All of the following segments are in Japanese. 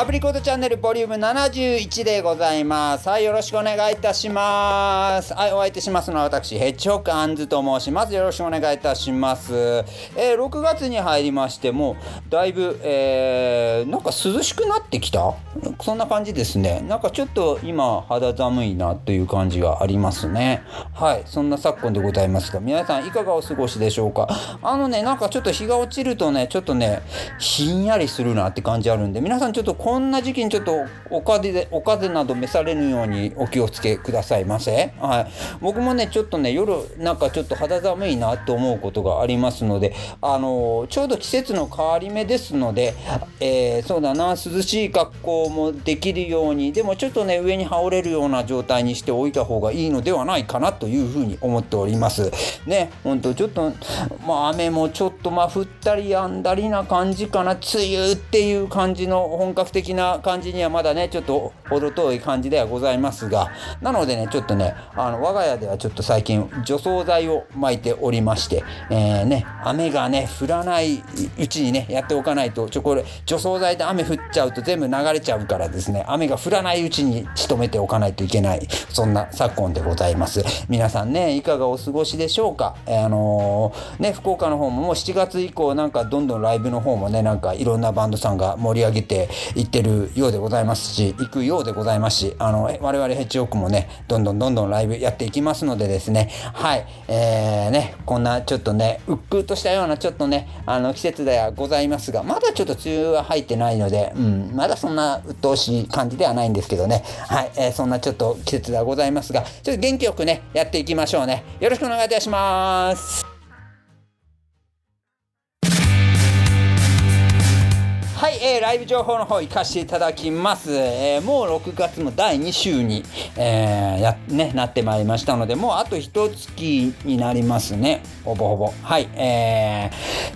アプリコードチャンネルボリューム71でございます。はいよろしくお願いいたします。はいお相手しますのは私ヘッジホックアンズと申します。よろしくお願いいたします。えー、6月に入りましてもだいぶ、えー、なんか涼しくなってきた？そんな感じですね。なんかちょっと今肌寒いなという感じがありますね。はいそんな昨今でございますが皆さんいかがお過ごしでしょうか？あのねなんかちょっと日が落ちるとねちょっとねひんやりするなって感じあるんで皆さんちょっとこんな時期にちょっとお風でお風邪など召されるようにお気をつけくださいませ。はい。僕もねちょっとね夜なんかちょっと肌寒いなと思うことがありますのであのちょうど季節の変わり目ですので、えー、そうだな涼しい格好もできるようにでもちょっとね上に羽織れるような状態にしておいた方がいいのではないかなというふうに思っております。ね本当ちょっとまあ雨もちょっとまあ降ったりやんだりな感じかな。梅雨っていう感じの本格的的な感じにはまだねちょっと程遠い感じではございますがなのでねちょっとねあの我が家ではちょっと最近除草剤を撒いておりまして、えー、ね雨がね降らないうちにねやっておかないとちょこれ除草剤で雨降っちゃうと全部流れちゃうからですね雨が降らないうちに仕留めておかないといけないそんな昨今でございます。皆さんねいかがお過ごしでしょうか、えー、あのー、ね福岡の方ももう7月以降なんかどんどんライブの方もねなんかいろんなバンドさんが盛り上げていっってるようでございますし行くようでございますしあの我々ヘッジオークもねどんどんどんどんライブやっていきますのでですね。はい。えー、ねこんなちょっとねうっくうとしたようなちょっとねあの季節ではございますがまだちょっと梅雨は入ってないので、うん、まだそんな鬱陶しい感じではないんですけどね。はい、えー、そんなちょっと季節ではございますがちょっと元気よくねやっていきましょうね。よろしくお願いいたします。はい、えー、ライブ情報の方行かせていただきます。えー、もう6月も第2週に、えー、や、ね、なってまいりましたので、もうあと一月になりますね。ほぼほぼ。はい、え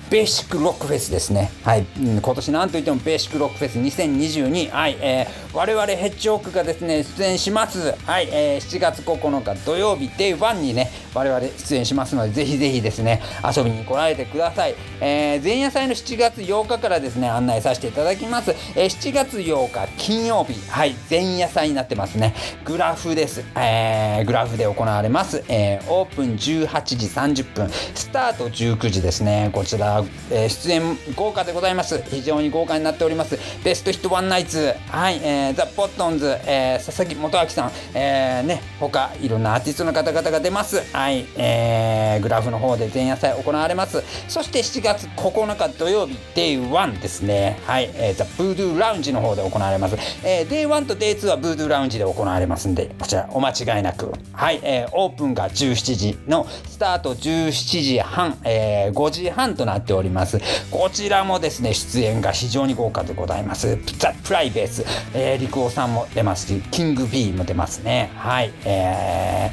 ー、ベーシックロックフェスですね。はい、うん、今年なんといってもベーシックロックフェス2022。はい、えー、我々ヘッジオークがですね、出演します。はい、えー、7月9日土曜日、デイ1にね、我々出演しますので、ぜひぜひですね、遊びに来られてください。えー、前夜祭の7月8日からですね、案内させいただきます。えー、7月8日金曜日、はい、前夜祭になってますね。グラフです。えー、グラフで行われます。えー、オープン18時30分、スタート19時ですね。こちら、えー、出演豪華でございます。非常に豪華になっております。ベストヒットワンナイツ、はい、えー、ザ・ポットンズ、えー、佐々木元明さん、えー、ね、他、いろんなアーティストの方々が出ます。はい、えー、グラフの方で前夜祭行われます。そして7月9日土曜日、デイ1ですね。はい、えー、ザ・ブードゥーラウンジの方で行われます。えー、デイ1とデイ2はブードゥーラウンジで行われますんで、こちらお間違いなく。はい、えー、オープンが17時のスタート17時半、えー、5時半となっております。こちらもですね、出演が非常に豪華でございます。ザ・プライベース、えー、陸王さんも出ますし、キング B も出ますね。はい、え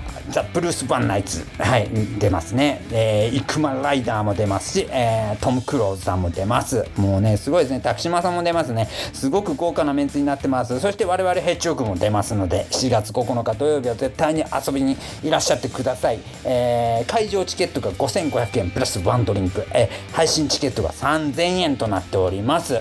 ーザ・ブルース・バンナイツ、はい、出ますね。えー、イクマ・ライダーも出ますし、えー、トム・クローズさんも出ます。もうね、すごいですね。タクシマさんも出ますね。すごく豪華なメンツになってます。そして我々ヘッジオークも出ますので、7月9日土曜日は絶対に遊びにいらっしゃってください。えー、会場チケットが5500円プラスワンドリンク、えー、配信チケットが3000円となっております。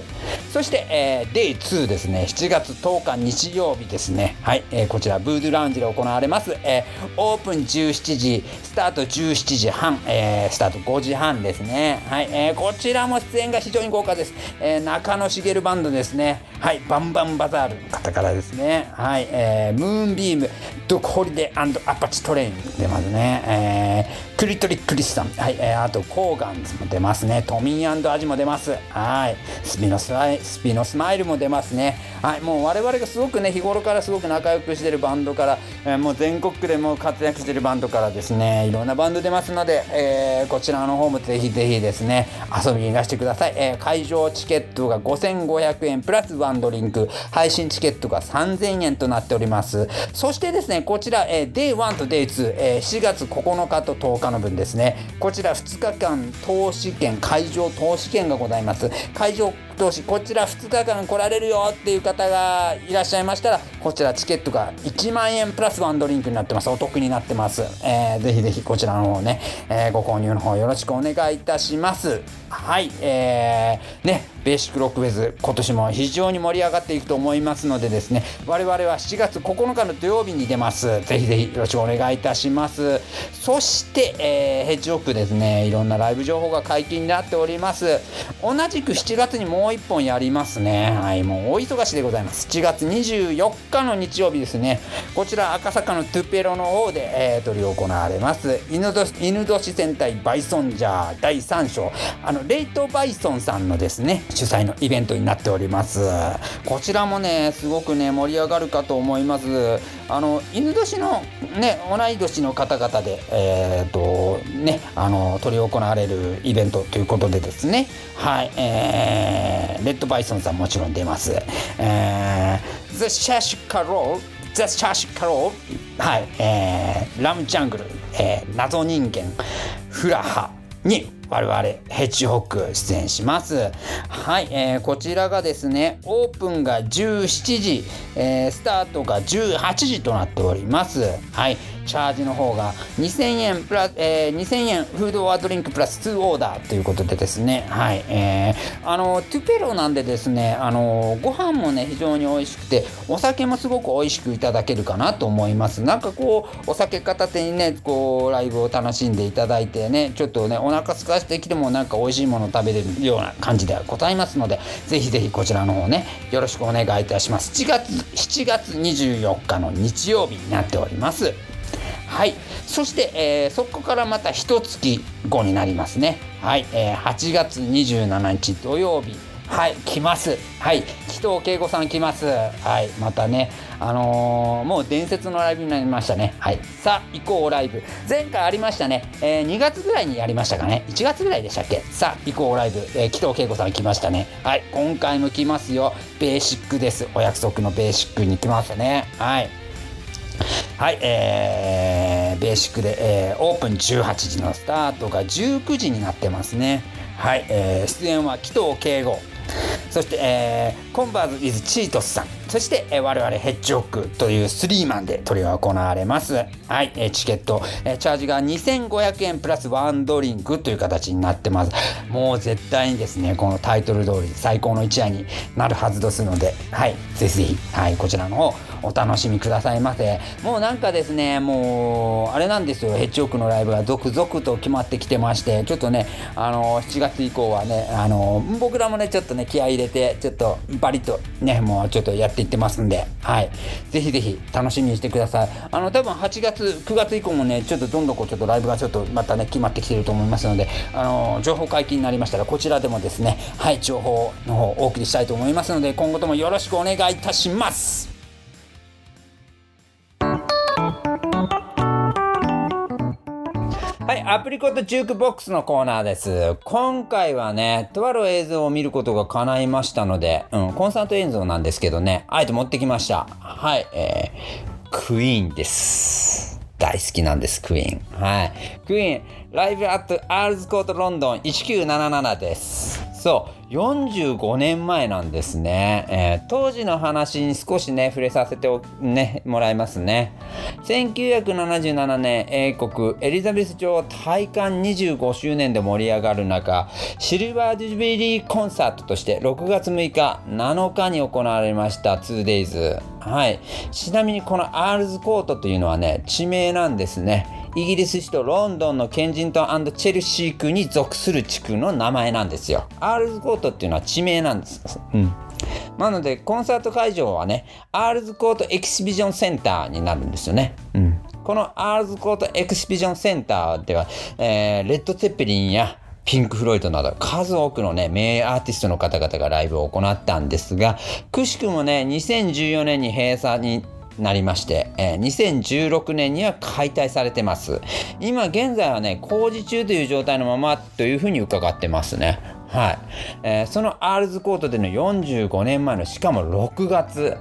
そして、えー、デイ2ですね。7月10日日曜日ですね。はい、えー、こちらブードゥラウンジで行われます。えーオープン17時スタート17時半、えー、スタート5時半ですね。はい、えー、こちらも出演が非常に豪華です、えー、中野茂バンドですね。はいバンバンバザール。の方からですね。はい、えー、ムーンビームドクホリデーアパッチトレイン。出ますね、えー、クリトリックリスさんはい、えー、あとコーガンズも出ますね。トミーアジも出ます。はいスピノスマイスピノスマイルも出ますね。はいもう我々がすごくね日頃からすごく仲良くしてるバンドから、えー、もう全国区でも活躍してるバンドからですね。いろんなバンド出ますので、えー、こちらの方もぜひぜひですね遊びにいらしてください、えー、会場チケットが5500円プラスワンドリンク配信チケットが3000円となっております。そしてですねこちら、えー、Day1 と Day2、えー、4月9日と10日の分ですね。こちら2日間投資券会場投資券がございます。会場投資こちら2日間来られるよっていう方がいらっしゃいましたらこちらチケットが1万円プラスワンドリンクになってます。お得になってます、えー、ぜひぜひこちらの方ね、えー、ご購入の方よろしくお願いいたします。はいえー、ねベーシックロックフェス今年も非常に盛り上がっていくと思いますのでですね我々は7月9日の土曜日に出ます。ぜひぜひよろしくお願いいたします。そして、えー、ヘッジホックですねいろんなライブ情報が解禁になっております。同じく7月にもう1本やりますね。はいもう大忙しでございます。7月24日の日曜日ですね。こちら赤坂のトゥペロの方で、えー、執り行われます。犬年戦隊バイソンジャー第3章。あのレイトバイソンさんのですね主催のイベントになっております。こちらもねすごくね盛り上がるかと思いますあの犬年のね同い年の方々でえっ、ー、とねあの執り行われるイベントということでですね。はいえー、レッドバイソンさんもちろん出ます。えー、The Shash Carol The Shash Carol はい、えー、ラムジャングル、えー、謎人間フラハに我々ヘッジホック出演します。はい、えー、こちらがですねオープンが17時、えー、スタートが18時となっております。はいチャージの方が2000円プラス、えー、2000円フードアドリンクプラス2オーダーということでですね。はいえー、あのトゥペロなんでですねあのご飯もね非常に美味しくてお酒もすごく美味しくいただけるかなと思います。なんかこうお酒片手にねこうライブを楽しんでいただいてねちょっとねお腹空かしてきてもなんか美味しいもの食べれるような感じではございますのでぜひぜひこちらの方ねよろしくお願いいたします。7月7月24日の日曜日になっております。はい。そして、えー、そこからまた一月後になりますね。はい、えー、8月27日土曜日。はい。来ます。はい。紀藤圭吾さん来ます。はい。またね。あのー、もう伝説のライブになりましたね。はい。さあ行こうライブ。前回ありましたね、えー、2月ぐらいにやりましたかね。1月ぐらいでしたっけ？さあ行こうライブ、えー、紀藤圭吾さん来ましたね。はい。今回も来ますよ。ベーシックです。お約束のベーシックに来ますね。はい。はい、えー、ベーシックで、えー、オープン18時のスタートが19時になってますね。はい、えー、出演は紀藤敬吾。そして、えー、コンバーズ・ウィズ・チートスさん。そして、えー、我々ヘッジホックというスリーマンで取り行われます。はい、えー、チケット、えー、チャージが2500円プラスワンドリンクという形になってます。もう絶対にですね、このタイトル通り最高の一夜になるはずですので、はい、ぜひぜひ、はい、こちらの方お楽しみくださいませ。もうなんかですね、もう、あれなんですよ、ヘッジホックのライブが続々と決まってきてまして、ちょっとね、あの、7月以降はね、あの、僕らもね、ちょっとね、気合い入れて、ちょっとバリッとね、もうちょっとやっていってますんで、はい。ぜひぜひ楽しみにしてください。あの、多分8月、9月以降もね、ちょっとどんどんこう、ちょっとライブがちょっとまたね、決まってきてると思いますので、あの、情報解禁になりましたら、こちらでもですね、はい、情報の方お送りしたいと思いますので、今後ともよろしくお願いいたします。アプリコットジュークボックスのコーナーです。今回はね、とある映像を見ることが叶いましたので、うん、コンサート映像なんですけどね、あえて持ってきました。はい、えー、クイーンです。大好きなんです、クイーン。はい。クイーン、ライブアットアールズコートロンドン1977です。そう。45年前なんですね、えー、当時の話に少しね触れさせてね、もらいますね1977年英国エリザベス女王戴冠25周年で盛り上がる中シルバージュビリーコンサートとして6月6日7日に行われました 2days はいちなみにこのアールズコートというのはね地名なんですねイギリス首都ロンドンのケンジントンチェルシー区に属する地区の名前なんですよ。アールズコートっていうのは地名なんです。うん。なので、コンサート会場はね、アールズコートエキシビジョンセンターになるんですよね。うん。このアールズコートエキシビジョンセンターでは、えー、レッド・ツェッペリンやピンク・フロイトなど数多くのね、名アーティストの方々がライブを行ったんですが、くしくもね、2014年に閉鎖になりまして、えー、2016年には解体されてます。今現在はね、工事中という状態のままというふうに伺ってますね。はい。えー、そのアールズコートでの45年前の、しかも6月。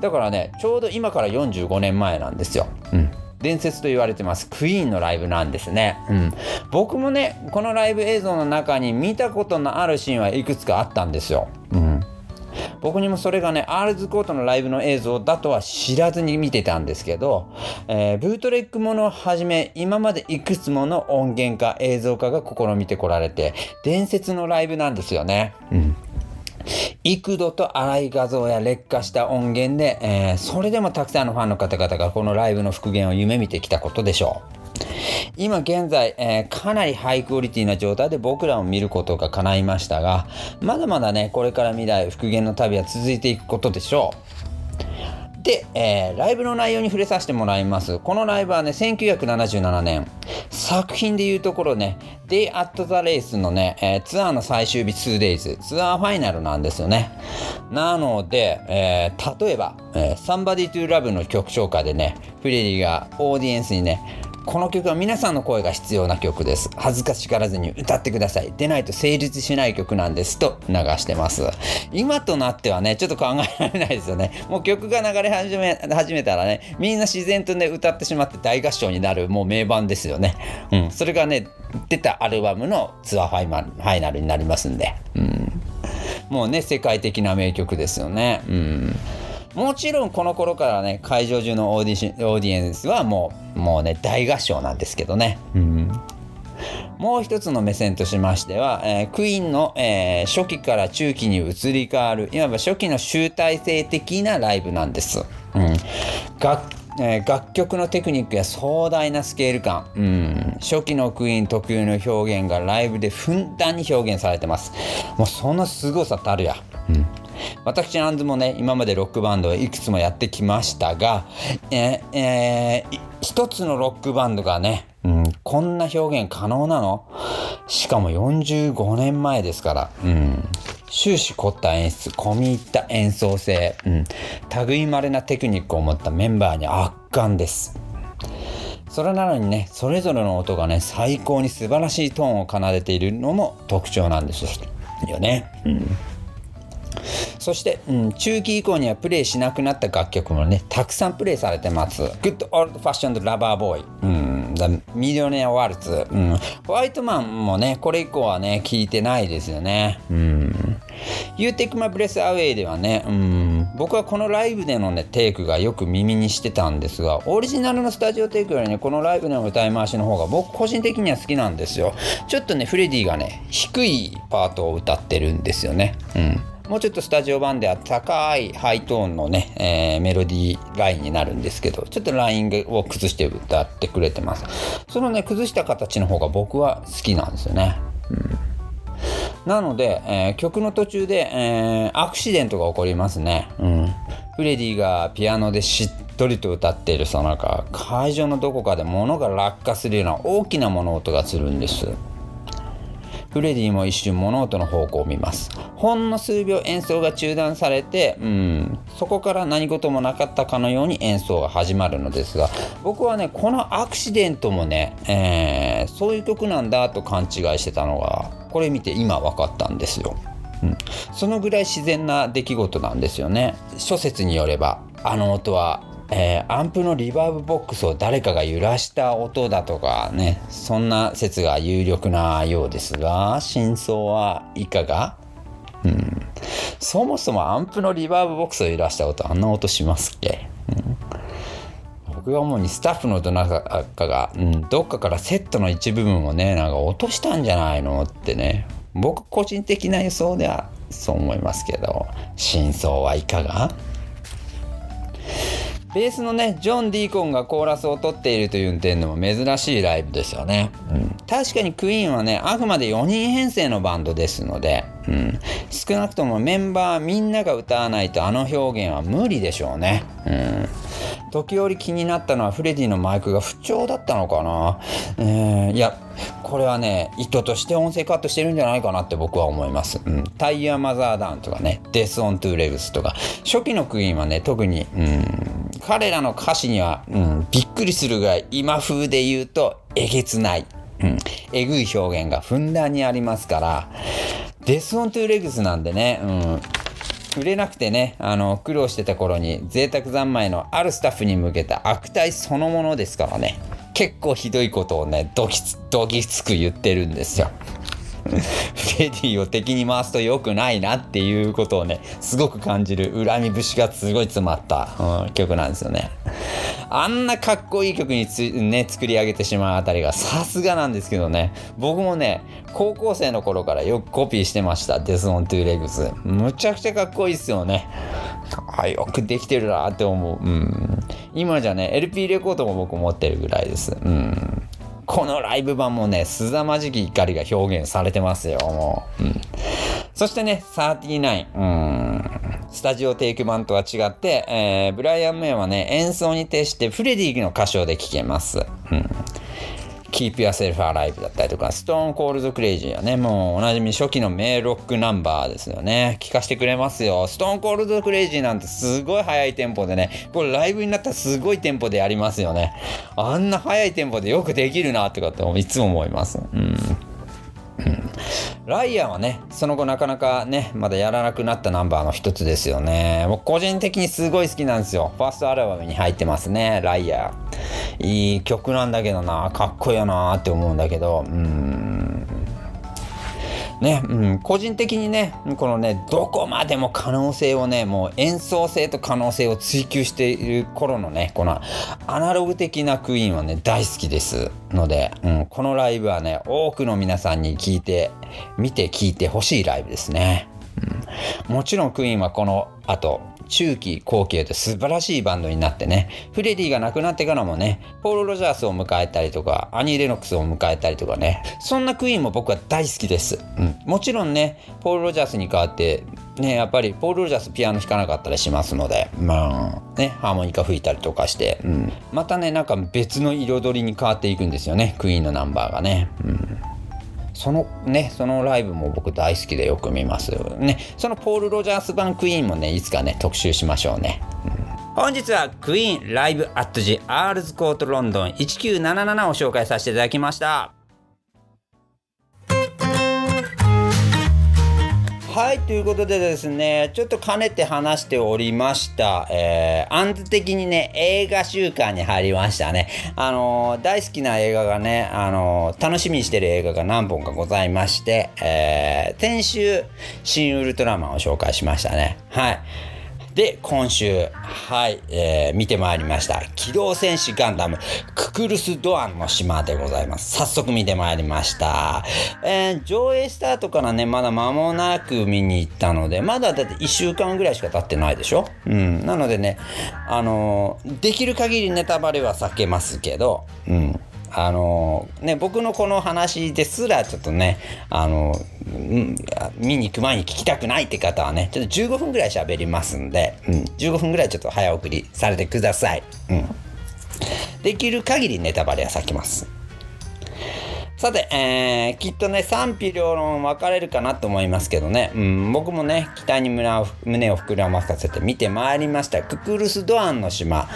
だからね、ちょうど今から45年前なんですよ。うん。伝説と言われてますクイーンのライブなんですね、うん、僕もねこのライブ映像の中に見たことのあるシーンはいくつかあったんですよ、うん、僕にもそれがね、アールズコートのライブの映像だとは知らずに見てたんですけど、えー、ブートレックものをはじめ、今までいくつもの音源化、映像化が試みてこられて、伝説のライブなんですよね。うん幾度と荒い画像や劣化した音源で、えー、それでもたくさんのファンの方々がこのライブの復元を夢見てきたことでしょう。今現在、えー、かなりハイクオリティな状態で僕らを見ることが叶いましたが、まだまだね、これから未来復元の旅は続いていくことでしょう。で、えー、ライブの内容に触れさせてもらいます。このライブはね、1977年、作品でいうところね、Day at the Race のね、えー、ツアーの最終日 2days、ツアーファイナルなんですよね。なので、えー、例えば、えー、Somebody to Love の曲紹介でね、フレディがオーディエンスにね、この曲は皆さんの声が必要な曲です。恥ずかしがらずに歌ってください。でないと成立しない曲なんですと流してます。今となってはね、ちょっと考えられないですよね。もう曲が流れ始め始めたらね、みんな自然とね、歌ってしまって大合唱になるもう名盤ですよね。うん。それがね、出たアルバムのツアーファイナルになりますんで。うん。もうね、世界的な名曲ですよね。うん。もちろんこの頃からね会場中のオーディシオーディエンスはもうもうね大合唱なんですけどね。うんもう一つの目線としましては、えー、クイーンの、えー、初期から中期に移り変わるいわば初期の集大成的なライブなんです。うん、楽えー、楽曲のテクニックや壮大なスケール感、うん、初期のクイーン特有の表現がライブでふんだんに表現されてます。もうその凄さたるや。うん私アンズもね今までロックバンドをいくつもやってきましたが、えーえー、一つのロックバンドがね、うん、こんな表現可能なの？しかも45年前ですから、うん、終始凝った演出込み入った演奏性、うん、類まれなテクニックを持ったメンバーに圧巻です。それなのにねそれぞれの音がね最高に素晴らしいトーンを奏でているのも特徴なんですよね。うんそして、うん、中期以降にはプレイしなくなった楽曲もね、たくさんプレイされてます。Good Old Fashioned Lover Boy、うん、The Millionaire Waltz、うん、ホワイトマンもね、これ以降はね、聞いてないですよね。うん You Take My Breath Away ではね、うん、僕はこのライブでのね、テイクがよく耳にしてたんですが、オリジナルのスタジオテイクよりね、このライブでの歌い回しの方が僕個人的には好きなんですよ。ちょっとね、フレディがね、低いパートを歌ってるんですよね。うん。もうちょっとスタジオ版では高いハイトーンのね、えー、メロディーラインになるんですけど、ちょっとラインを崩して歌ってくれてます。そのね、崩した形の方が僕は好きなんですよね。うんなので、えー、曲の途中で、えー、アクシデントが起こりますね。うん。フレディがピアノでしっとりと歌っているさなか、会場のどこかで物が落下するような大きな物音がするんです。フレディも一瞬物音の方向を見ます。ほんの数秒演奏が中断されて、うん、そこから何事もなかったかのように演奏が始まるのですが、僕はね、このアクシデントもね、えー、そういう曲なんだと勘違いしてたのが、これ見て今分かったんですよ。うん、そのぐらい自然な出来事なんですよね。諸説によれば、あの音はえー、アンプのリバーブボックスを誰かが揺らした音だとかねそんな説が有力なようですが真相はいかが？うん。そもそもアンプのリバーブボックスを揺らした音あんな音しますっけ、うん、僕が主にスタッフのどなたかが、うん、どっかからセットの一部分をねなんか落としたんじゃないのってね。僕個人的な予想ではそう思いますけど真相はいかが？ベースのねジョン・ディーコンがコーラスを取っているという点でも珍しいライブですよね、うん、確かにクイーンはねあくまで4人編成のバンドですので、うん、少なくともメンバーみんなが歌わないとあの表現は無理でしょうね、うん。時折気になったのはフレディのマイクが不調だったのかな、えー、いやこれはね意図として音声カットしてるんじゃないかなって僕は思います、うん、 Tie Your Mother Down とかね Death on Two Legs とか。初期のクイーンはね特に、うん、彼らの歌詞には、うん、びっくりするぐらい今風で言うとえげつない、うん、えぐい表現がふんだんにありますから Death on Two Legs なんでね、うん売れなくてね、あの、苦労してた頃に、贅沢三昧のあるスタッフに向けた悪態そのものですからね。結構ひどいことをね、どきつ、どぎつく言ってるんですよ。フレディを敵に回すと良くないなっていうことをねすごく感じる。恨み節がすごい詰まった、うん、曲なんですよね。あんなかっこいい曲につ、ね、作り上げてしまうあたりがさすがなんですけどね。僕もね高校生の頃からよくコピーしてました。 Death on Two Legs むちゃくちゃかっこいいっすよね。あよくできてるなって思う、うん、今じゃね LP レコードも僕持ってるぐらいです。うん。このライブ版もね、凄まじき怒りが表現されてますよ、もう。うん、そしてね、39、うん、スタジオテイク版とは違って、えー、ブライアン・メイはね、演奏に徹してフレディの歌唱で聴けます。うん Keep Yourself Alive だったりとか、Stone Cold Crazy はね、もうおなじみ初期の名ロックナンバーですよね。聞かせてくれますよ。Stone Cold Crazy なんてすごい速いテンポでね、これライブになったらすごいテンポでやりますよね。あんな速いテンポでよくできるなってかっていつも思います。うん。ライアンはね、その後なかなかね、まだやらなくなったナンバーの一つですよね。僕個人的にすごい好きなんですよ。ファーストアルバムに入ってますね、ライアー。いい曲なんだけどな、かっこいいよなって思うんだけど、うん。ね、うん、個人的にね、このね、どこまでも可能性をね、もう演奏性と可能性を追求している頃のね、このアナログ的なクイーンはね、大好きです。ので、うん、このライブはね、多くの皆さんに聞いて、見て聞いてほしいライブですね。うん、もちろんクイーンはこの後、中期後期へと素晴らしいバンドになってね。フレディが亡くなってからもねポール・ロジャースを迎えたりとかアニー・レノックスを迎えたりとかね。そんなクイーンも僕は大好きです、うん、もちろんねポール・ロジャースに代わってねやっぱりポール・ロジャースピアノ弾かなかったりしますので。まあねハーモニカ吹いたりとかして、うん、またねなんか別の彩りに変わっていくんですよねクイーンのナンバーがね、うん。そのね、そのライブも僕大好きでよく見ます。ね、そのポール・ロジャース版クイーンもね、いつかね、特集しましょうね。うん本日はクイーンライブアットジアールズコートロンドン1977を紹介させていただきました。はい、ということでですね、ちょっとかねて話しておりました、えー、アンズ的にね、映画週間に入りましたね。あのー、大好きな映画がね、あのー、楽しみにしてる映画が何本かございまして、えー、先週、新ウルトラマンを紹介しましたね。はい。で、今週、はい、えー、見てまいりました。機動戦士ガンダム、ククルス・ドアンの島でございます。早速見てまいりました。えー、上映スタートからね、まだ間もなく見に行ったので、まだだって1週間ぐらいしか経ってないでしょ？うん。なのでね、あのー、できる限りネタバレは避けますけど、うん。あのね、僕のこの話ですらちょっとね、あの、見に行く前に聞きたくないって方はね、ちょっと15分ぐらい喋りますんで、うん、15分ぐらいちょっと早送りされてください。うん。できる限りネタバレは避けます。さて、えー、きっとね、賛否両論分かれるかなと思いますけどね、うん、僕もね、期待に胸を胸を膨らませて見てまいりました。ククルス・ドアンの島。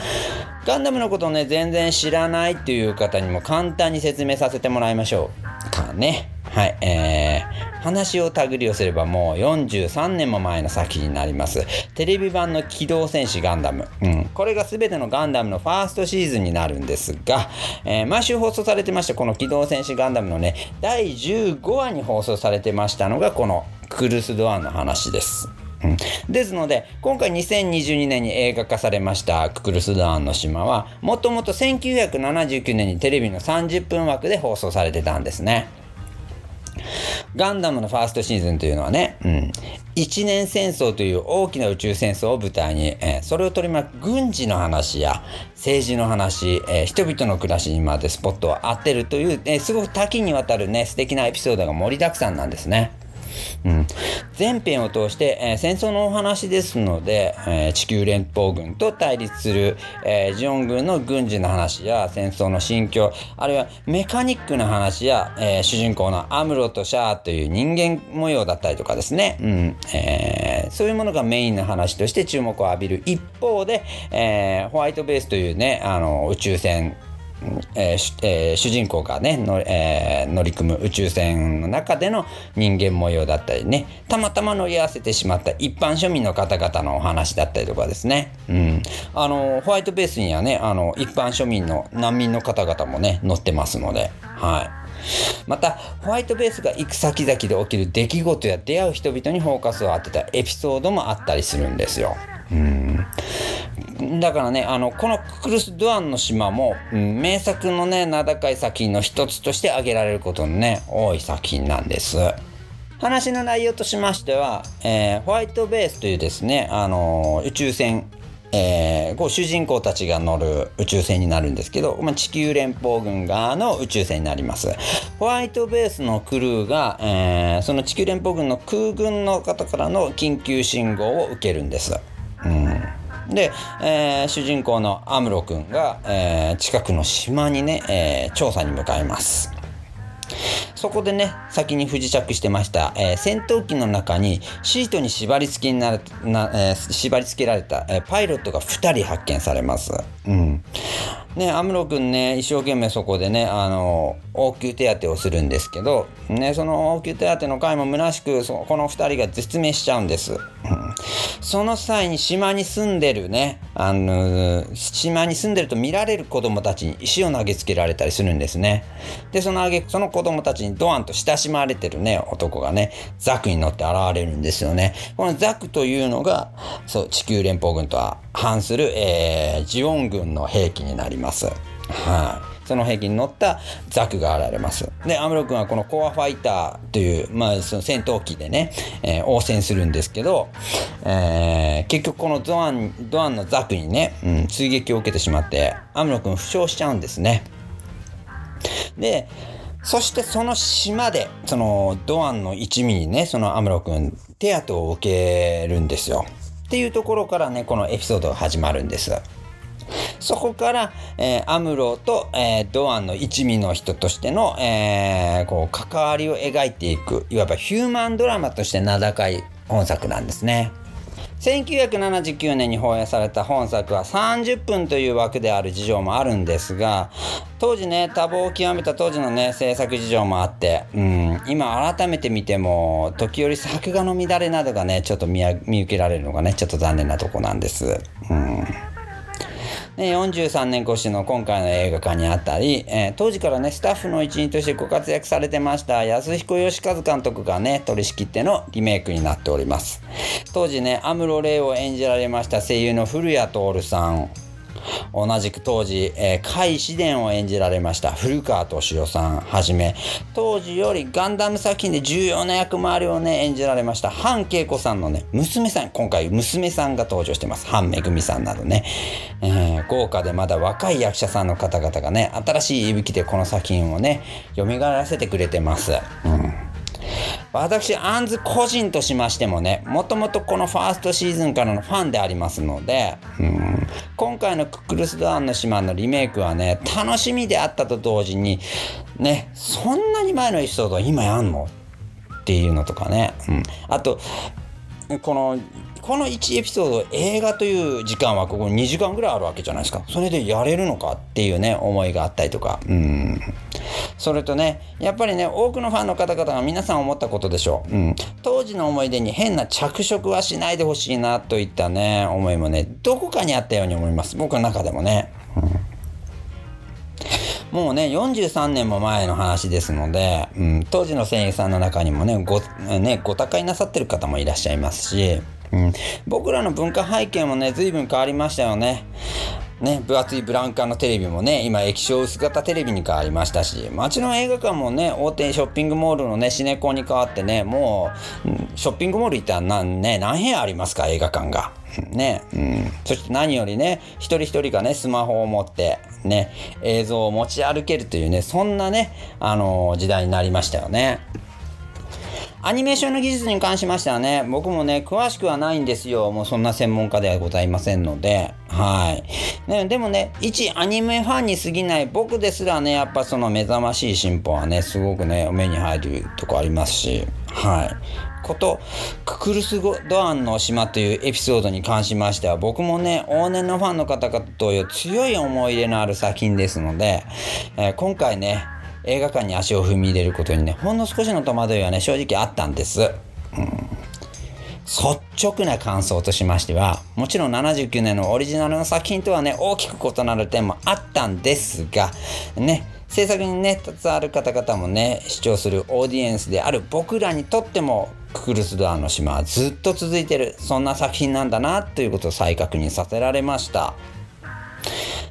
ガンダムのことをね、全然知らないっていう方にも簡単に説明させてもらいましょうかね。はい、えー、話を手繰り寄せればもう43年も前の作品になります。テレビ版の機動戦士ガンダム。うん、これが全てのガンダムのファーストシーズンになるんですが、えー、毎週放送されてましたこの機動戦士ガンダムのね、第15話に放送されてましたのがこのクルス・ドアンの話です。ですので今回2022年に映画化されましたククルス・ドアンの島はもともと1979年にテレビの30分枠で放送されてたんですね。ガンダムのファーストシーズンというのはね、うん、一年戦争という大きな宇宙戦争を舞台に、えー、それを取り巻く軍事の話や政治の話、えー、人々の暮らしにまでスポットを当てるという、えー、すごく多岐にわたるね素敵なエピソードが盛りだくさんなんですね。うん、前編を通して、えー、戦争のお話ですので、えー、地球連邦軍と対立する、えー、ジオン軍の軍事の話や戦争の心境あるいはメカニックな話や、え主人公のアムロとシャアという人間模様だったりとかですね、うん。えそういうものがメインの話として注目を浴びる一方で、えホワイトベースというねあの宇宙船えーえー、主人公がねの、えー、乗り組む宇宙船の中での人間模様だったりねたまたま乗り合わせてしまった一般庶民の方々のお話だったりとかですね、うん、あのホワイトベースにはねあの一般庶民の難民の方々もね乗ってますのではい。またホワイトベースが行く先々で起きる出来事や出会う人々にフォーカスを当てたエピソードもあったりするんですよ。うんだからねあのこのクルス・ドアンの島も、うん、名作のね名高い作品の一つとして挙げられることのね多い作品なんです。話の内容としましては、えー、ホワイトベースというですね、あのー、宇宙船えー、こう主人公たちが乗る宇宙船になるんですけど、まあ、地球連邦軍側の宇宙船になります。ホワイトベースのクルーが、えー、その地球連邦軍の空軍の方からの緊急信号を受けるんです。うんで、えー、主人公のアムロ君が、えー、近くの島にね、えー、調査に向かいます。そこでね、先に不時着してました、えー、戦闘機の中にシートに縛り付けになな、えー、縛り付けられた、えー、パイロットが2人発見されます。うん。ね、アムロ君ね、一生懸命そこでね、あの、応急手当をするんですけど、ね、その応急手当の回も虚しく、そこの2人が絶命しちゃうんです。その際に島に住んでるね、あの、島に住んでると見られる子供たちに石を投げつけられたりするんですね。で、そのあげ、その子供たちにドアンと親しまれてるね、男がね、ザクに乗って現れるんですよね。このザクというのが、そう、地球連邦軍とは反する、えー、ジオン軍の兵器になります。ますはい、その兵器に乗ったザクが現れます。で、アムロ君はこのコアファイターという、まあ、その戦闘機でね、えー、応戦するんですけど、えー、結局このドアン、ドアンのザクにね、うん、追撃を受けてしまって、アムロ君負傷しちゃうんですね。で、そしてその島で、そのドアンの一味にね、そのアムロ君、手当を受けるんですよ。っていうところからね、このエピソードが始まるんです。そこから、えー、アムロと、えー、ドアンの一味の人としての、えー、こう関わりを描いていく、いわばヒューマンドラマとして名高い本作なんですね。1979年に放映された本作は30分という枠である事情もあるんですが当時ね多忙を極めた当時のね制作事情もあって、うん、今改めて見ても時折作画の乱れなどがねちょっと見受けられるのがねちょっと残念なとこなんです。うんね、43年越しの今回の映画化にあたり、えー、当時からね、スタッフの一員としてご活躍されてました安彦義和監督がね、取り仕切ってのリメイクになっております。当時ね、アムロ・レイを演じられました声優の古谷徹さん、同じく当時、えー、甲斐紫伝を演じられました古川敏夫さんはじめ、当時よりガンダム作品で重要な役回りをね、演じられました半恵子さんのね、娘さん、今回娘さんが登場してます。半めぐみさんなどね、えー、豪華でまだ若い役者さんの方々がね、新しい息吹でこの作品をね、蘇らせてくれてます。うん私、アンズ個人としましてもね、もともとこのファーストシーズンからのファンでありますので、うん、今回のクックルス・ドアンの島のリメイクはね、楽しみであったと同時に、ね、そんなに前のエピソード今やんの？っていうのとかね、うん、あと、このこの1エピソード映画という時間はここ2時間ぐらいあるわけじゃないですか。それでやれるのかっていうね思いがあったりとか。うん。それとねやっぱりね多くのファンの方々が皆さん思ったことでしょう、うん、当時の思い出に変な着色はしないでほしいなといったね思いもねどこかにあったように思います。僕の中でもね、うん。もうね、43年も前の話ですので、うん、当時の声優さんの中にもね、ご、ね、ご他界なさってる方もいらっしゃいますし、うん、僕らの文化背景もね、随分変わりましたよね。ね、分厚いブラウン管のテレビもね、今液晶薄型テレビに変わりましたし、街の映画館もね、大手ショッピングモールのね、シネコンに変わってね、もう、ショッピングモール行ったら何,、ね、何部屋ありますか、映画館が。ね、うん。そして何よりね、一人一人がね、スマホを持って、ね、映像を持ち歩けるというね、そんなね、あのー、時代になりましたよね。アニメーションの技術に関しましてはね、僕もね、詳しくはないんですよ。もうそんな専門家ではございませんので。はい。ね、でもね、一アニメファンに過ぎない僕ですらね、やっぱその目覚ましい進歩はね、すごくね、目に入るとこありますし。はい。こと、ククルスドアンの島というエピソードに関しましては、僕もね、往年のファンの方々という強い思い入れのある作品ですので、えー、今回ね、映画館に足を踏み入れることにね、ほんの少しの戸惑いはね、正直あったんです。うん率直な感想としましては、もちろん79年のオリジナルの作品とはね、大きく異なる点もあったんですが、ね、制作にね携わる方々もね視聴するオーディエンスである僕らにとってもククルス・ドアの島はずっと続いてるそんな作品なんだなということを再確認させられました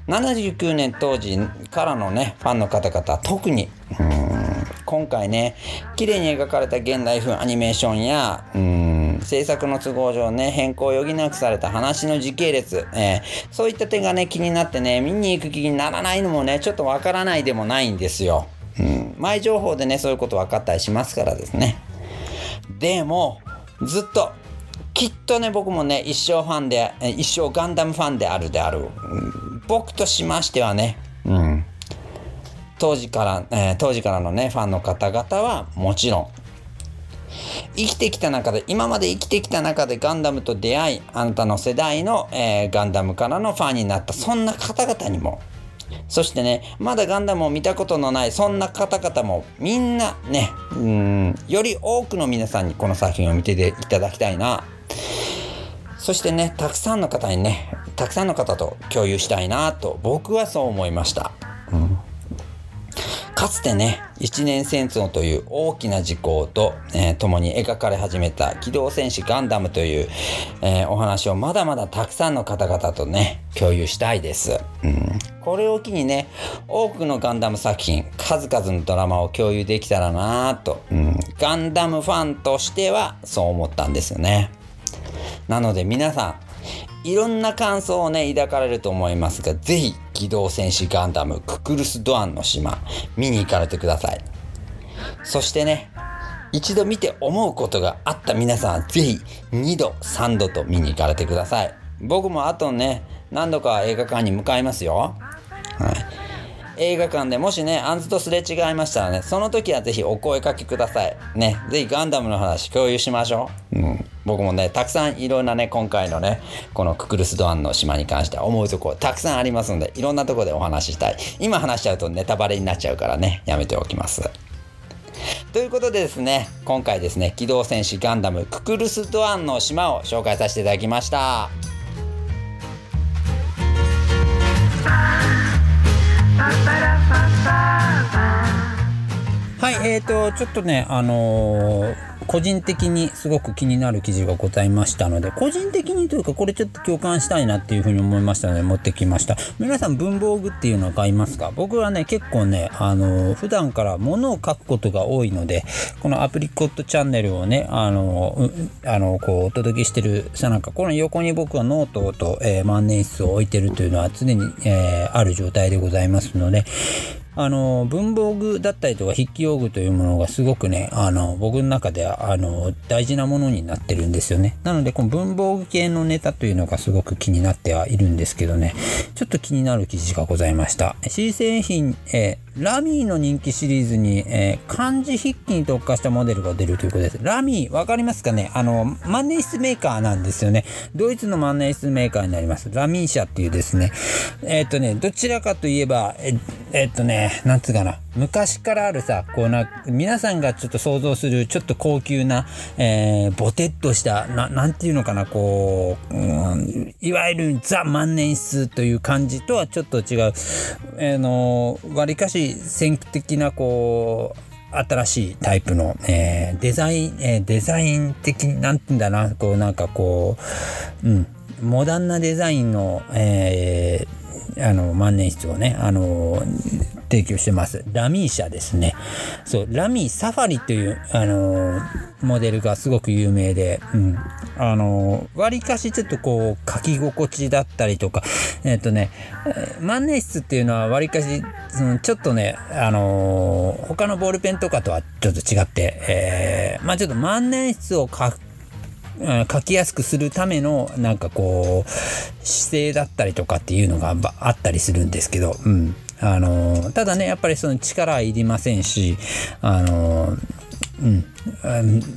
79年当時からのねファンの方々特に今回ね綺麗に描かれた現代風アニメーションやうん制作の都合上ね変更を余儀なくされた話の時系列、えー、そういった点がね気になってね見に行く気にならないのもねちょっとわからないでもないんですよ。うん、前情報でねそういうこと分かったりしますからですね。でもずっときっとね僕もね一生ファンで一生ガンダムファンであるである、うん僕としましてはね、うん、当時から、えー、当時からのね、ファンの方々はもちろん、生きてきた中で、今まで生きてきた中でガンダムと出会い、あなたの世代の、えー、ガンダムからのファンになった、そんな方々にも、そしてね、まだガンダムを見たことのない、そんな方々も、みんなね、うん、より多くの皆さんにこの作品を見ていただきたいな、そしてね、たくさんの方にね、たくさんの方と共有したいなと、僕はそう思いました。うんかつてね、一年戦争という大きな事項と、えー、共に描かれ始めた機動戦士ガンダムという、えー、お話をまだまだたくさんの方々とね、共有したいです。うん、これを機にね、多くのガンダム作品、数々のドラマを共有できたらなと、うん、ガンダムファンとしてはそう思ったんですよね。なので皆さん、いろんな感想をね、抱かれると思いますが、ぜひ、機動戦士ガンダムククルス・ドアンの島、見に行かれてください。そしてね、一度見て思うことがあった皆さんは、ぜひ、2度、3度と見に行かれてください。僕もあとね、何度か映画館に向かいますよ。はい。映画館でもしね、アンズとすれ違いましたらね、その時はぜひお声かけください。ね、ぜひガンダムの話共有しましょう。うん。僕もね、たくさんいろんなね、今回のね、このククルス・ドアンの島に関しては思うとこたくさんありますので、いろんなとこでお話ししたい。今話しちゃうとネタバレになっちゃうからね、やめておきます。ということでですね、今回ですね、機動戦士ガンダムククルス・ドアンの島を紹介させていただきました。はい、えーと、ちょっとね、あのー個人的にすごく気になる記事がございましたので、個人的にというか、これちょっと共感したいなっていうふうに思いましたので、持ってきました。皆さん文房具っていうのは買いますか？僕はね、結構ね、あの、普段から物を書くことが多いので、このアプリコットチャンネルをね、あの、あの、こう、お届けしてるさなか、この横に僕はノートと、えー、万年筆を置いてるというのは常に、えー、ある状態でございますので、あの、文房具だったりとか筆記用具というものがすごくね、あの、僕の中では、あの、大事なものになってるんですよね。なので、この文房具系のネタというのがすごく気になってはいるんですけどね、ちょっと気になる記事がございました。新製品、えー、ラミーの人気シリーズに、えー、漢字筆記に特化したモデルが出るということです。ラミー、わかりますかね？あの、万年筆メーカーなんですよね。ドイツの万年筆メーカーになります。ラミー社っていうですね、えっ、とね、どちらかといえば、ええっとね、なんつうかな、昔からあるさ、こうな、皆さんがちょっと想像するちょっと高級な、えー、ボテッとした、ななんていうのかな、こう、うん、いわゆるザ万年筆という感じとはちょっと違う、えー、の、わりかし先駆的な、こう、新しいタイプの、えー、デザイン、えー、デザイン的、なんて言うんだな、こうなんかこう、うん、モダンなデザインの、えー、あの万年筆をね、あの提供してます。ラミー社ですね。そう、ラミーサファリという、あのモデルがすごく有名で、うん。あの割かしちょっとこう、書き心地だったりとか、えっ、とね、万年筆っていうのは割かし、そのちょっとね、あの他のボールペンとかとはちょっと違って、えー、まあちょっと万年筆を書く書きやすくするためのなんかこう姿勢だったりとかっていうのがあったりするんですけど、うん、あのただねやっぱりその力はいりませんしあのうん、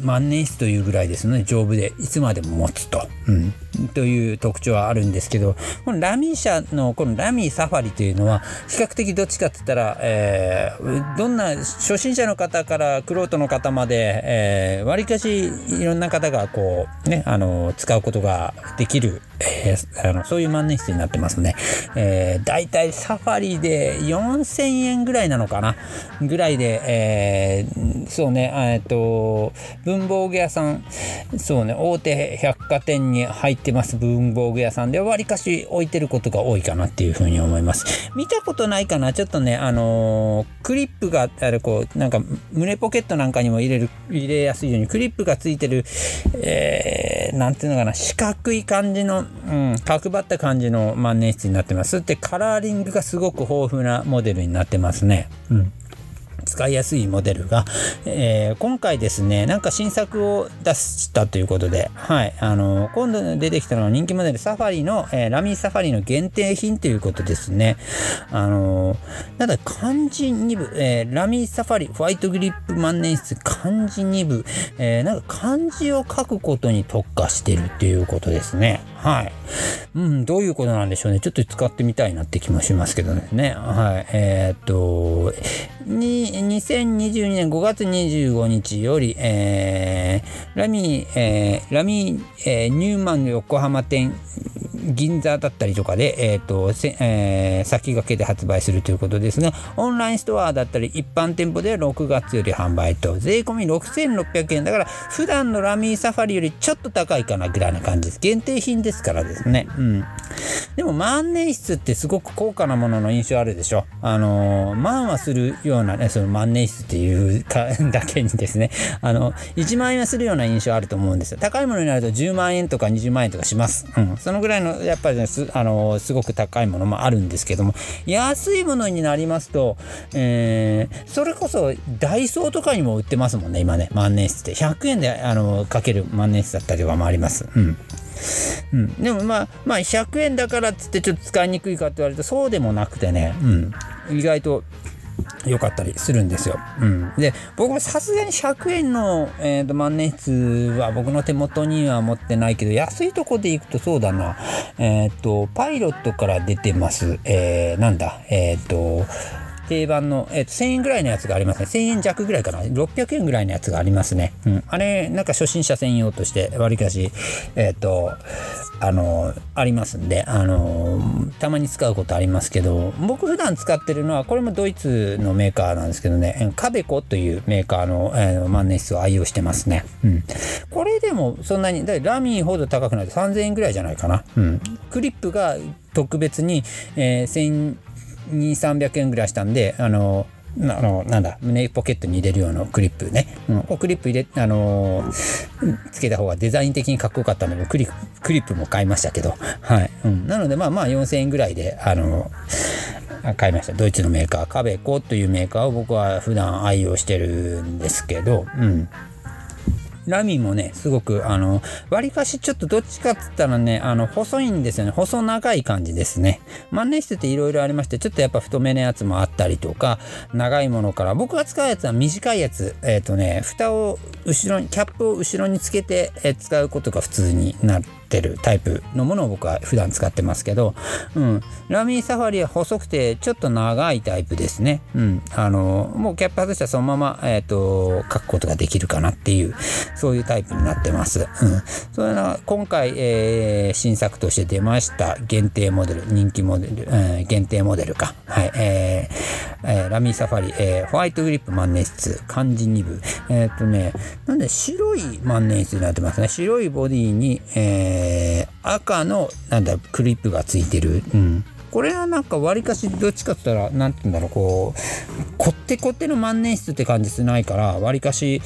万年筆というぐらいですので丈夫でいつまでも持つと、うん、という特徴はあるんですけどこのラミー社のこのラミーサファリというのは比較的どっちかって言ったら、えー、どんな初心者の方からクロートの方までわり、えー、かしいろんな方がこうねあの使うことができるえー、あのそういう万年筆になってますね。えー、だいたいサファリで4000円ぐらいなのかな。ぐらいで、えー、そうね、えっと、文房具屋さん、そうね、大手百貨店に入ってます文房具屋さんでわりかし置いてることが多いかなっていうふうに思います。見たことないかなちょっとね、あのー、クリップがある、こう、なんか胸ポケットなんかにも入れる、入れやすいようにクリップがついてる、えー、なんていうのかな、四角い感じの、うん、角張った感じの万年筆になってます。で、カラーリングがすごく豊富なモデルになってますね。うん使いやすいモデルが、えー、今回ですね、なんか新作を出したということで、はい、あの、今度出てきたのは人気モデルサファリの、えー、ラミーサファリの限定品ということですね。あの、なんだ、漢字2部、えー、ラミーサファリホワイトグリップ万年筆漢字2部、えー、なんか漢字を書くことに特化してるっていうことですね。はい。うん、どういうことなんでしょうね。ちょっと使ってみたいなって気もしますけどね。はい。えー、っと、に、2022年5月25日より、えー、ラミー、えー、ラミー、えー、ニューマンの横浜店銀座だったりとかで、えーとえー、先駆けで発売するということですが、オンラインストアだったり一般店舗では6月より販売と、税込み6600円だから、普段のラミーサファリよりちょっと高いかなぐらいな感じです。限定品ですからですね。うん。でも万年筆ってすごく高価なものの印象あるでしょ。あのー、万はするようなね、その万年筆っていうかだけにですね、あの、1万円はするような印象あると思うんですよ。高いものになると10万円とか20万円とかします。うん。そのぐらいのやっぱりねすあのすごく高いものもあるんですけども安いものになりますと、えー、それこそダイソーとかにも売ってますもんね今ね万年筆って。100円であのかける万年筆だったりとかもあります。うん。うん、でもまあまあ100円だからっつってちょっと使いにくいかって言われるとそうでもなくてね、うん、意外と良かったりするんですよ。うん、で僕もさすがに100円の、えーと、万年筆は僕の手元には持ってないけど安いとこで行くとそうだなえっ、ー、とパイロットから出てます、えー、なんだ？えっ、ー、と定番の、えー、と1000円ぐらいのやつがありますね。1000円弱ぐらいかな。600円ぐらいのやつがありますね。うん。あれ、なんか初心者専用として、わりかし、えっ、ー、と、あの、ありますんで、あの、たまに使うことありますけど、僕普段使ってるのは、これもドイツのメーカーなんですけどね、カベコというメーカーの、えー、万年筆を愛用してますね。うん。これでもそんなに、だラミーほど高くないと3000円ぐらいじゃないかな。うん。クリップが特別に、えー、1200円ぐらいしたんであのあのなんだ胸ポケットに入れるようなクリップね、うん、クリップ入れあのつけた方がデザイン的にかっこよかったのでクリクリップも買いましたけど。はい、うん、なのでまあまあ4000円ぐらいであの買いました。ドイツのメーカーカベコというメーカーを僕は普段愛用してるんですけど。うんラミもね、すごく、あの、割かしちょっとどっちかっつったらね、あの、細いんですよね。細長い感じですね。万年筆っていろいろありまして、ちょっとやっぱ太めのやつもあったりとか、長いものから、僕が使うやつは短いやつ、えっ、ー、とね、蓋を後ろに、キャップを後ろにつけて、え使うことが普通になって、るタイプのものを僕は普段使ってますけど、うん、ラミーサファリは細くてちょっと長いタイプですね。うん、あのもうキャップ外したらそのまま、えーと、書くことができるかなっていうそういうタイプになってます。うん、それは今回、えー、新作として出ました限定モデル人気モデル、えー、限定モデルか、はい。えーえー、ラミーサファリ、えー、ホワイトグリップ万年筆漢字2部。えっ、とねなんで白い万年筆になってますね。白いボディに、えーえー、赤のなんだクリップがついてる、うん、これはなんかわりかしどっちかって言ったら何て言うんだろうこうこってこっての万年筆って感じじゃないからわりかし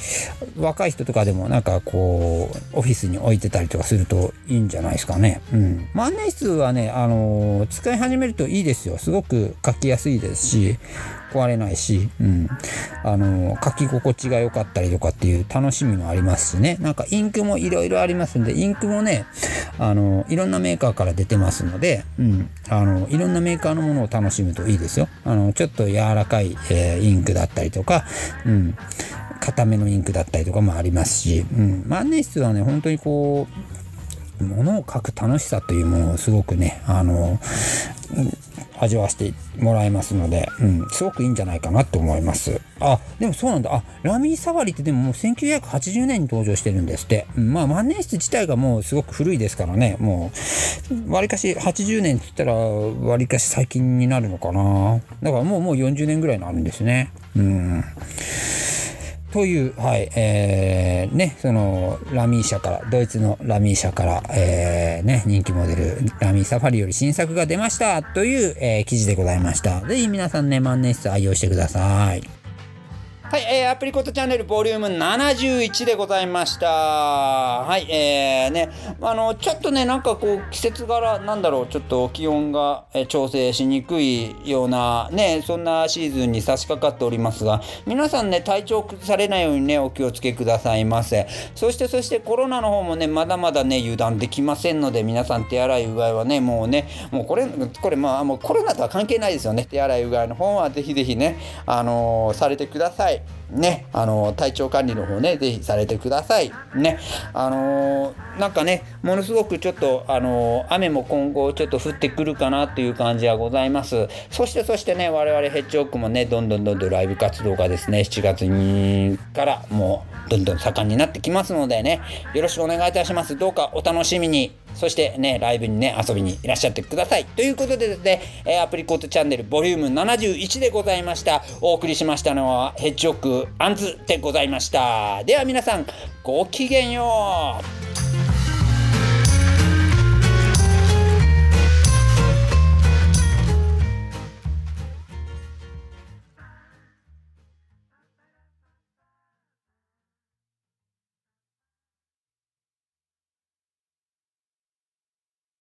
若い人とかでもなんかこうオフィスに置いてたりとかするといいんじゃないですかね。うん、万年筆はねあの、使い始めるといいですよすごく書きやすいですし壊れないし、うん、あの書き心地が良かったりとかっていう楽しみもありますしね。なんかインクもいろいろありますんでインクもねあのいろんなメーカーから出てますので、うん、あのいろんなメーカーのものを楽しむといいですよ。あのちょっと柔らかい、えー、インクだったりとか、うん、硬めのインクだったりとかもありますし、うん、万年筆はね本当にこうものを書く楽しさというものをすごくね、あの、味わわせてもらえますので、うん、すごくいいんじゃないかなと思います。あ、でもそうなんだ。あ、ラミーサワリってでももう1980年に登場してるんですって。うん、まあ万年筆自体がもうすごく古いですからね、もう、わりかし80年って言ったら、わりかし最近になるのかな。だからもうもう40年ぐらいになるんですね。うん。という、はい、えー、ね、その、ラミー社から、ドイツのラミー社から、えー、ね、人気モデル、ラミーサファリより新作が出ましたという、えー、記事でございました。ぜひ皆さんね、万年筆愛用してください。はい、えー、アプリコットチャンネルボリューム71でございました。はい、えー、ね、あの、ちょっとね、なんかこう、季節柄、なんだろう、ちょっと気温が、え調整しにくいような、ね、そんなシーズンに差し掛かっておりますが、皆さんね、体調崩されないようにね、お気をつけくださいませ。そして、そしてコロナの方もね、まだまだね、油断できませんので、皆さん手洗いうがいはね、もうね、もうこれ、これ、まあ、もうコロナとは関係ないですよね。手洗いうがいの方はぜひぜひね、あのー、されてください。ね、あの体調管理の方ね、ぜひされてください。ね、あのー、なんかね、ものすごくちょっと、あのー、雨も今後ちょっと降ってくるかなっていう感じはございます。そして、そしてね、我々ヘッジホックもね、どんどんどんどんライブ活動がですね、7月にからもう、どんどん盛んになってきますのでね、よろしくお願いいたします。どうかお楽しみに。そしてね、ライブにね、遊びにいらっしゃってください。ということでですね、えアプリコットチャンネルボリューム71でございました。お送りしましたのは、ヘッジホックアンズでございました。では皆さん、ごきげんよう。